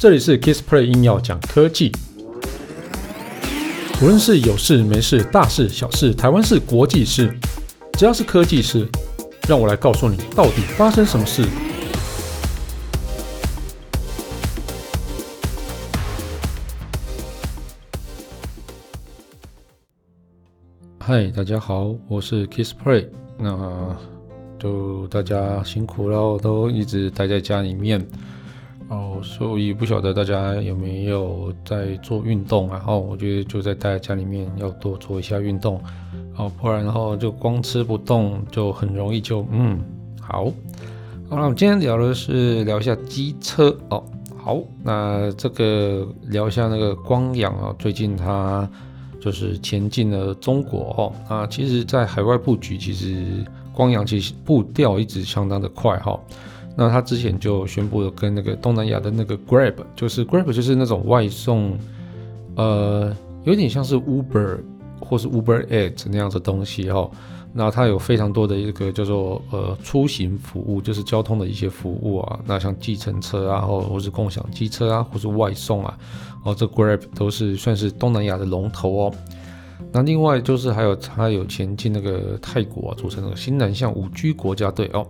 这里是 Kissplay 硬要讲科技，无论是有事没事、大事小事、台湾事、国际事，只要是科技事，让我来告诉你到底发生什么事。嗨，大家好，我是 Kissplay，那就大家辛苦了，都一直待在家里面。哦，所以不晓得大家有没有在做运动？然后我觉得就在大家家里面要多做一下运动，哦，不然的话就光吃不动，就很容易就嗯好。好，那我们今天聊的是聊一下机车哦。好，那这个聊一下那个光阳啊，最近他就是前进了中国哦。啊，其实，在海外布局，其实光阳其实步调一直相当的快哈。那他之前就宣布了跟那个东南亚的那个 Grab，就是 Grab 就是那种外送，呃，有点像是 Uber 或是 Uber Eats 那样的东西哈。那它有非常多的一个叫做呃出行服务，就是交通的一些服务啊。那像计程车啊，或或是共享机车啊，或是外送啊，哦，这 Grab 都是算是东南亚的龙头哦。那另外就是还有它有前进那个泰国啊，组成那个新南向五 G 国家队哦。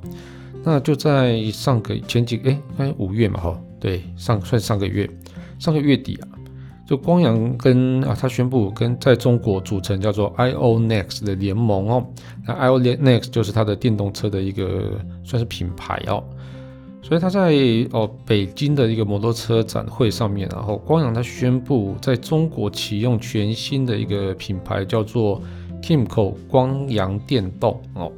那就在上个前几哎，哎五月嘛哈，对，上算上个月，上个月底啊，就光阳跟啊他宣布跟在中国组成叫做 IO Next 的联盟哦，那 IO Next 就是他的电动车的一个算是品牌哦，所以他在哦北京的一个摩托车展会上面，然后光阳他宣布在中国启用全新的一个品牌叫做 Kimco 光阳电动哦。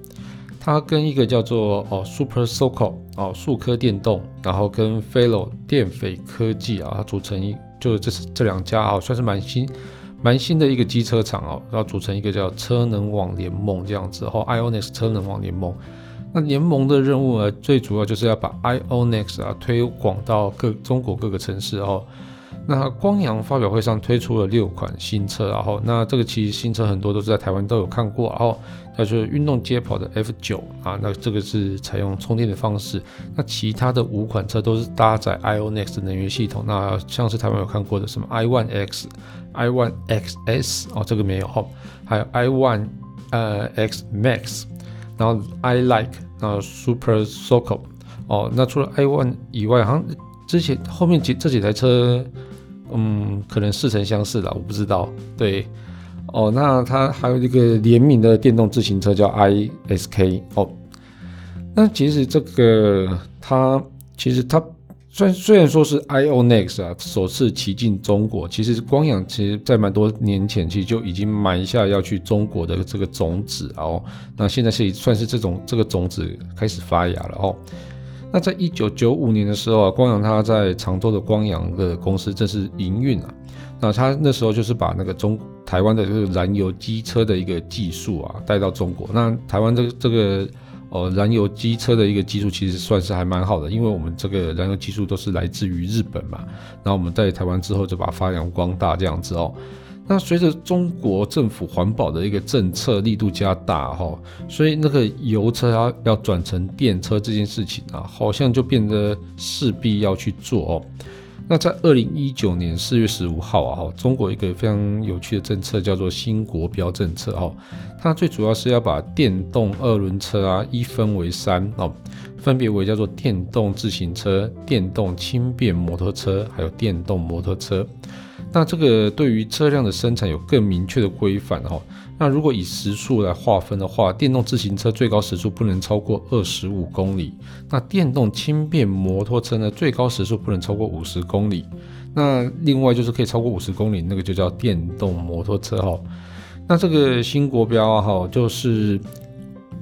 它跟一个叫做哦 Super SOCO 哦速科电动，然后跟 Fellow 电匪科技啊，它组成一就是这是这两家啊，算是蛮新蛮新的一个机车厂哦，然后组成一个叫车能网联盟这样子，然后 IONEX 车能网联盟。那联盟的任务呢，最主要就是要把 IONEX 啊推广到各中国各个城市哦。那光阳发表会上推出了六款新车，然后那这个其实新车很多都是在台湾都有看过，然后它就是运动街跑的 F9 啊，那这个是采用充电的方式。那其他的五款车都是搭载 IONEX 的能源系统，那像是台湾有看过的什么 I ONE X、I ONE XS 哦，这个没有哈，还有 I ONE 呃 X Max，然后 i-Like，然后 Super SOCO 哦，那除了 I ONE 以外，好像之前后面几这几台车。嗯，可能似曾相识了，我不知道。对，哦，那它还有一个联名的电动自行车叫 iSK 哦。那其实这个它其实它虽虽然说是 IONEX 啊首次骑进中国，其实光阳其实在蛮多年前其实就已经埋下要去中国的这个种子哦。那现在是算是这种这个种子开始发芽了哦。那在一九九五年的时候啊，光阳他在常州的光阳的公司正式营运啊。那他那时候就是把那个中台湾的这个燃油机车的一个技术啊带到中国。那台湾这个这个呃燃油机车的一个技术其实算是还蛮好的，因为我们这个燃油技术都是来自于日本嘛。那我们在台湾之后就把它发扬光大这样子哦。那随着中国政府环保的一个政策力度加大哈，所以那个油车要要转成电车这件事情啊，好像就变得势必要去做哦。那在二零一九年四月十五号啊，中国一个非常有趣的政策叫做新国标政策哈，它最主要是要把电动二轮车啊一分为三哦，分别为叫做电动自行车、电动轻便摩托车，还有电动摩托车。那这个对于车辆的生产有更明确的规范哈。那如果以时速来划分的话，电动自行车最高时速不能超过二十五公里。那电动轻便摩托车呢，最高时速不能超过五十公里。那另外就是可以超过五十公里，那个就叫电动摩托车哈。那这个新国标哈，就是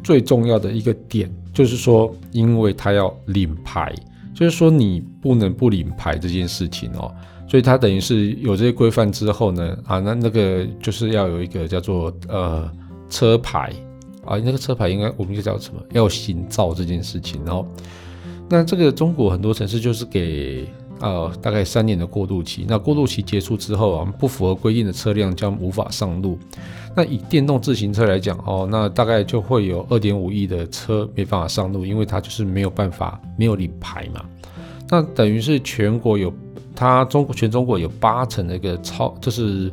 最重要的一个点，就是说，因为它要领牌，就是说你不能不领牌这件事情哦。所以它等于是有这些规范之后呢，啊，那那个就是要有一个叫做呃车牌啊，那个车牌应该我们就叫什么？要行照这件事情。然后，那这个中国很多城市就是给呃大概三年的过渡期，那过渡期结束之后啊，不符合规定的车辆将无法上路。那以电动自行车来讲哦，那大概就会有二点五亿的车没办法上路，因为它就是没有办法没有领牌嘛。那等于是全国有它中国全中国有八成的一个超就是。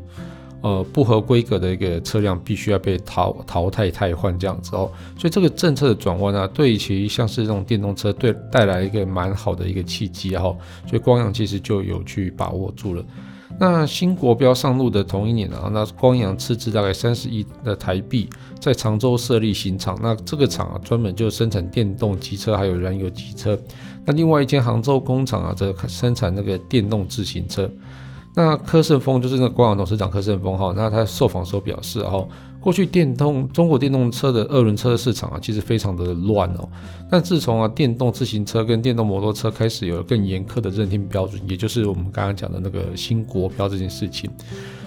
呃，不合规格的一个车辆必须要被淘淘汰汰换这样子哦，所以这个政策的转弯呢，对其像是这种电动车对带来一个蛮好的一个契机哈，所以光阳其实就有去把握住了。那新国标上路的同一年啊，那光阳斥资大概三十亿的台币在常州设立新厂，那这个厂啊专门就生产电动机车还有燃油机车，那另外一间杭州工厂啊则生产那个电动自行车。那柯胜峰就是那个光阳董事长柯胜峰哈，那他受访时候表示哈，过去电动中国电动车的二轮车市场啊，其实非常的乱哦。但自从啊电动自行车跟电动摩托车开始有了更严苛的认定标准，也就是我们刚刚讲的那个新国标这件事情，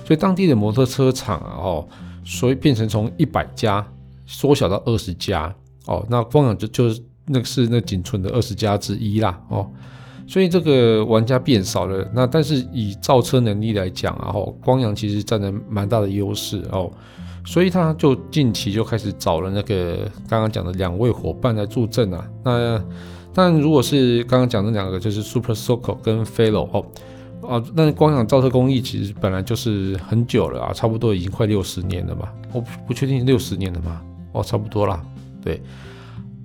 所以当地的摩托车厂啊哦，所以变成从一百家缩小到二十家哦，那光阳就就是那个是那仅存的二十家之一啦哦。所以这个玩家变少了，那但是以造车能力来讲啊，吼，光阳其实占了蛮大的优势哦，所以他就近期就开始找了那个刚刚讲的两位伙伴来助阵啊。那但如果是刚刚讲的两个，就是 Super Soco 跟 Fellow 哦，啊，那光阳造车工艺其实本来就是很久了啊，差不多已经快六十年了嘛，我不确定六十年了嘛，哦，差不多啦，对。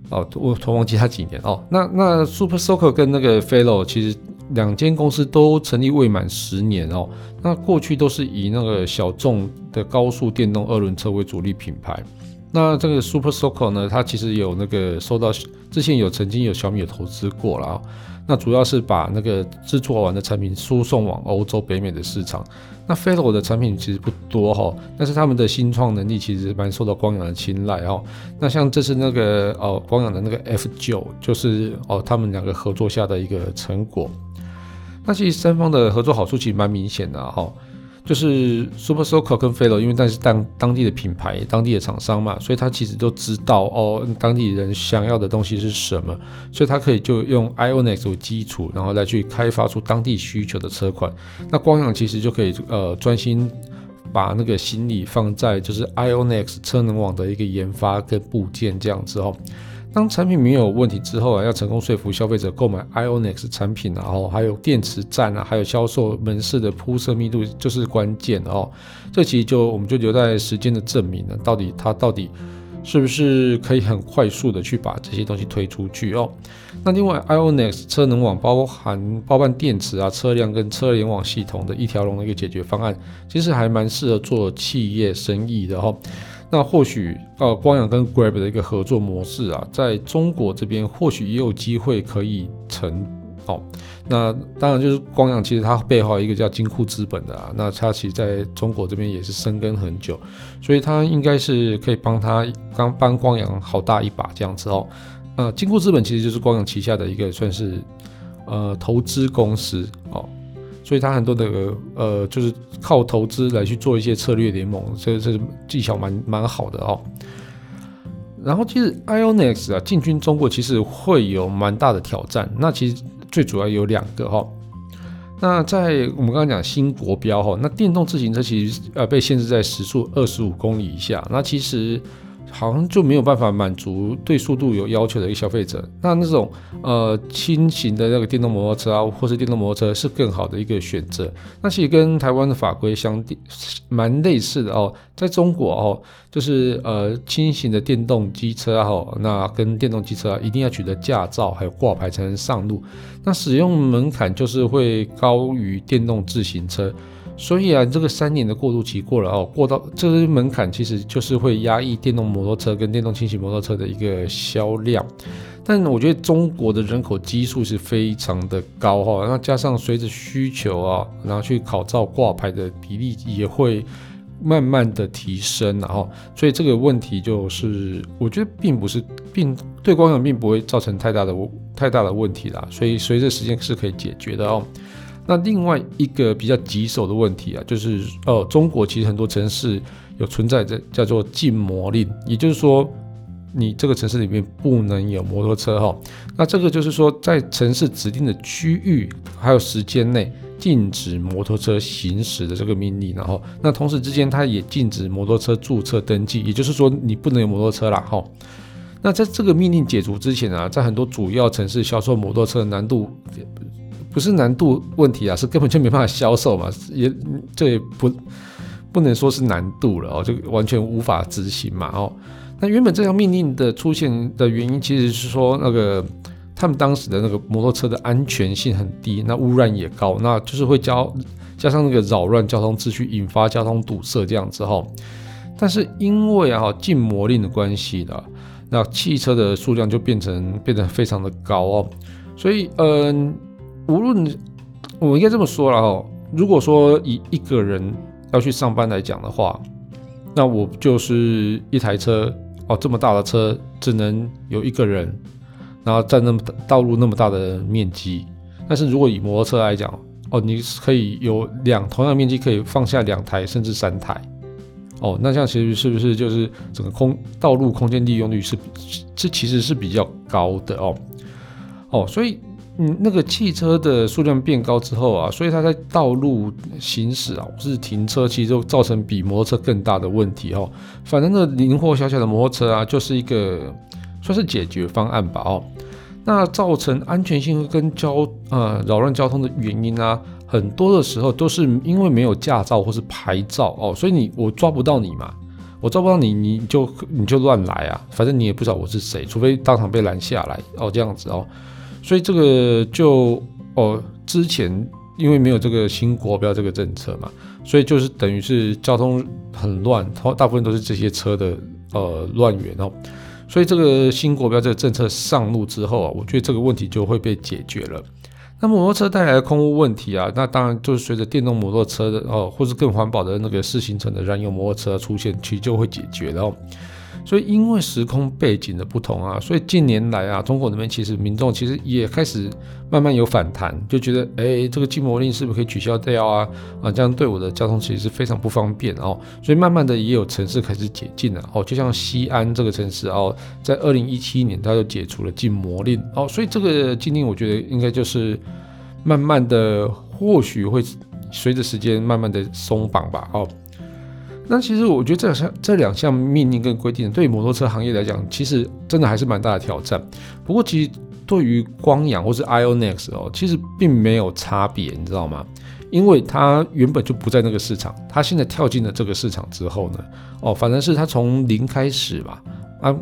哦，我突然忘记他几年哦。那那 Super Soco 跟那个 Fellow 其实两间公司都成立未满十年哦。那过去都是以那个小众的高速电动二轮车为主力品牌。那这个 Super Soco 呢，它其实有那个受到之前有曾经有小米有投资过了。那主要是把那个制作完的产品输送往欧洲、北美的市场。那 f e l o 的产品其实不多哈，但是他们的新创能力其实蛮受到光阳的青睐哈。那像这次那个哦，光阳的那个 F9，就是哦他们两个合作下的一个成果。那其实三方的合作好处其实蛮明显的哈。就是 Super Soco 跟 Fellow，因为但是当当地的品牌、当地的厂商嘛，所以他其实都知道哦，当地人想要的东西是什么，所以他可以就用 Ionix 为基础，然后来去开发出当地需求的车款。那光阳其实就可以呃专心把那个心力放在就是 Ionix 车能网的一个研发跟部件这样子哦。当产品没有问题之后啊，要成功说服消费者购买 IONIQ 产品，然后还有电池站啊，还有销售门市的铺设密度就是关键哦。这其实就我们就留在时间的证明了，到底它到底是不是可以很快速的去把这些东西推出去哦。那另外 IONIQ 车能网包含包办电池啊、车辆跟车联网系统的一条龙的一个解决方案，其实还蛮适合做企业生意的、哦。那或许呃，光阳跟 Grab 的一个合作模式啊，在中国这边或许也有机会可以成哦。那当然就是光阳，其实它背后一个叫金库资本的啊，那它其实在中国这边也是深耕很久，所以它应该是可以帮它刚帮光阳好大一把这样子哦。呃，金库资本其实就是光阳旗下的一个算是呃投资公司哦。所以它很多的呃，就是靠投资来去做一些策略联盟，这这技巧蛮蛮好的哦。然后其实 IONIQ 啊进军中国其实会有蛮大的挑战。那其实最主要有两个哈。那在我们刚刚讲新国标哈，那电动自行车其实呃被限制在时速二十五公里以下。那其实。好像就没有办法满足对速度有要求的一个消费者，那那种呃轻型的那个电动摩托车啊，或是电动摩托车是更好的一个选择。那其实跟台湾的法规相蛮类似的哦，在中国哦，就是呃轻型的电动机车啊，那跟电动机车啊一定要取得驾照还有挂牌才能上路，那使用门槛就是会高于电动自行车。所以啊，这个三年的过渡期过了哦，过到这个门槛，其实就是会压抑电动摩托车跟电动轻型摩托车的一个销量。但我觉得中国的人口基数是非常的高哈，那加上随着需求啊，然后去考照挂牌的比例也会慢慢的提升，然后，所以这个问题就是，我觉得并不是并对光阳并不会造成太大的太大的问题啦。所以随着时间是可以解决的哦。那另外一个比较棘手的问题啊，就是呃，中国其实很多城市有存在着叫做禁摩令，也就是说，你这个城市里面不能有摩托车哈。那这个就是说，在城市指定的区域还有时间内禁止摩托车行驶的这个命令，然后那同时之间它也禁止摩托车注册登记，也就是说你不能有摩托车啦哈。那在这个命令解除之前啊，在很多主要城市销售摩托车难度不是难度问题啊，是根本就没办法销售嘛，也这也不不能说是难度了哦，就完全无法执行嘛哦。那原本这项命令的出现的原因，其实是说那个他们当时的那个摩托车的安全性很低，那污染也高，那就是会加加上那个扰乱交通秩序，引发交通堵塞这样子哈。但是因为啊禁摩令的关系的，那汽车的数量就变成变得非常的高哦。所以嗯，无论我应该这么说了哦，如果说以一个人要去上班来讲的话，那我就是一台车。哦，这么大的车只能有一个人，然后占那么道路那么大的面积。但是如果以摩托车来讲，哦，你可以有两同样面积可以放下两台甚至三台。哦，那这样其实是不是就是整个空道路空间利用率是这其实是比较高的哦。哦，所以。嗯，那个汽车的数量变高之后啊，所以它在道路行驶啊，或是停车，其实就造成比摩托车更大的问题哦。反正那灵活小小的摩托车啊，就是一个算是解决方案吧哦。那造成安全性跟交呃扰乱交通的原因啊，很多的时候都是因为没有驾照或是牌照哦，所以你我抓不到你嘛，我抓不到你，你就你就乱来啊，反正你也不知道我是谁，除非当场被拦下来哦，这样子哦。所以这个就哦，之前因为没有这个新国标这个政策嘛，所以就是等于是交通很乱，大部分都是这些车的呃乱源哦。所以这个新国标这个政策上路之后啊，我觉得这个问题就会被解决了。那摩托车带来的空污问题啊，那当然就是随着电动摩托车的哦，或是更环保的那个四行程的燃油摩托车出现，其实就会解决了哦。所以，因为时空背景的不同啊，所以近年来啊，中国那边其实民众其实也开始慢慢有反弹，就觉得，哎，这个禁摩令是不是可以取消掉啊？啊，这样对我的交通其实是非常不方便哦。所以，慢慢的也有城市开始解禁了哦，就像西安这个城市哦，在二零一七年它就解除了禁摩令哦，所以这个禁令我觉得应该就是慢慢的，或许会随着时间慢慢的松绑吧哦。那其实我觉得这两项这两项命令跟规定，对于摩托车行业来讲，其实真的还是蛮大的挑战。不过，其实对于光阳或是 IONEX 哦，其实并没有差别，你知道吗？因为它原本就不在那个市场，它现在跳进了这个市场之后呢，哦，反正是它从零开始吧，啊，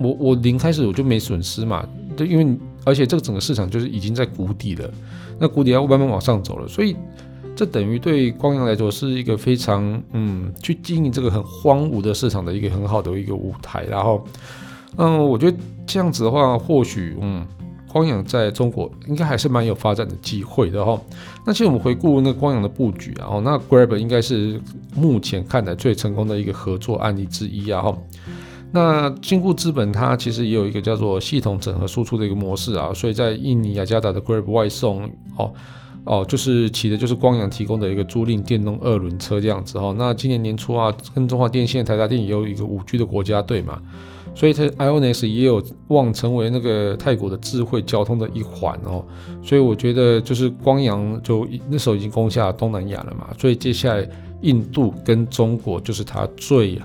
我我零开始我就没损失嘛，对，因为而且这个整个市场就是已经在谷底了，那谷底要慢慢往上走了，所以。这等于对光阳来说是一个非常嗯，去经营这个很荒芜的市场的一个很好的一个舞台。然后，嗯，我觉得这样子的话，或许嗯，光阳在中国应该还是蛮有发展的机会的哈。那其实我们回顾那光阳的布局啊，哦，那 Grab 应该是目前看来最成功的一个合作案例之一啊哈。那金库资本它其实也有一个叫做系统整合输出的一个模式啊，所以在印尼雅加达的 Grab 外送哦。哦，就是骑的就是光阳提供的一个租赁电动二轮车这样子哈、哦。那今年年初啊，跟中华电信、台达电也有一个五 G 的国家队嘛，所以它 IONEX 也有望成为那个泰国的智慧交通的一环哦。所以我觉得就是光阳就那时候已经攻下东南亚了嘛，所以接下来印度跟中国就是它最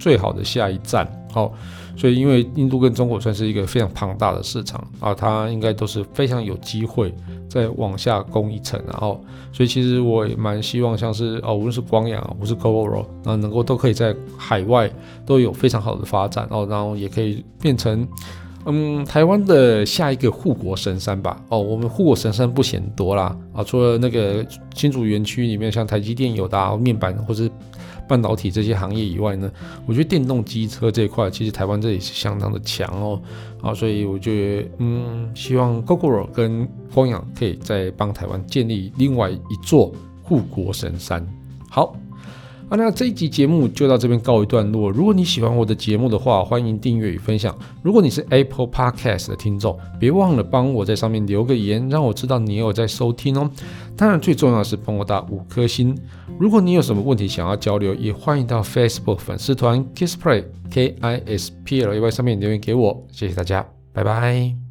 最好的下一站。好、哦，所以因为印度跟中国算是一个非常庞大的市场啊，它应该都是非常有机会。再往下攻一层，然后，所以其实我也蛮希望，像是哦，无论是光阳，或是 Gogoro，那能够都可以在海外都有非常好的发展哦，然后也可以变成，嗯，台湾的下一个护国神山吧。哦，我们护国神山不嫌多啦啊，除了那个新竹园区里面，像台积电有的面板或是。半导体这些行业以外呢，我觉得电动机车这一块其实台湾这里是相当的强哦，啊，所以我觉得嗯，希望 Google 跟光阳可以再帮台湾建立另外一座护国神山。好。那这一集节目就到这边告一段落。如果你喜欢我的节目的话，欢迎订阅与分享。如果你是 Apple Podcast 的听众，别忘了帮我在上面留个言，让我知道你有在收听哦。当然，最重要的是帮我打五颗星。如果你有什么问题想要交流，也欢迎到 Facebook 粉丝团 Kissplay K I S P L A Y 上面留言给我。谢谢大家，拜拜。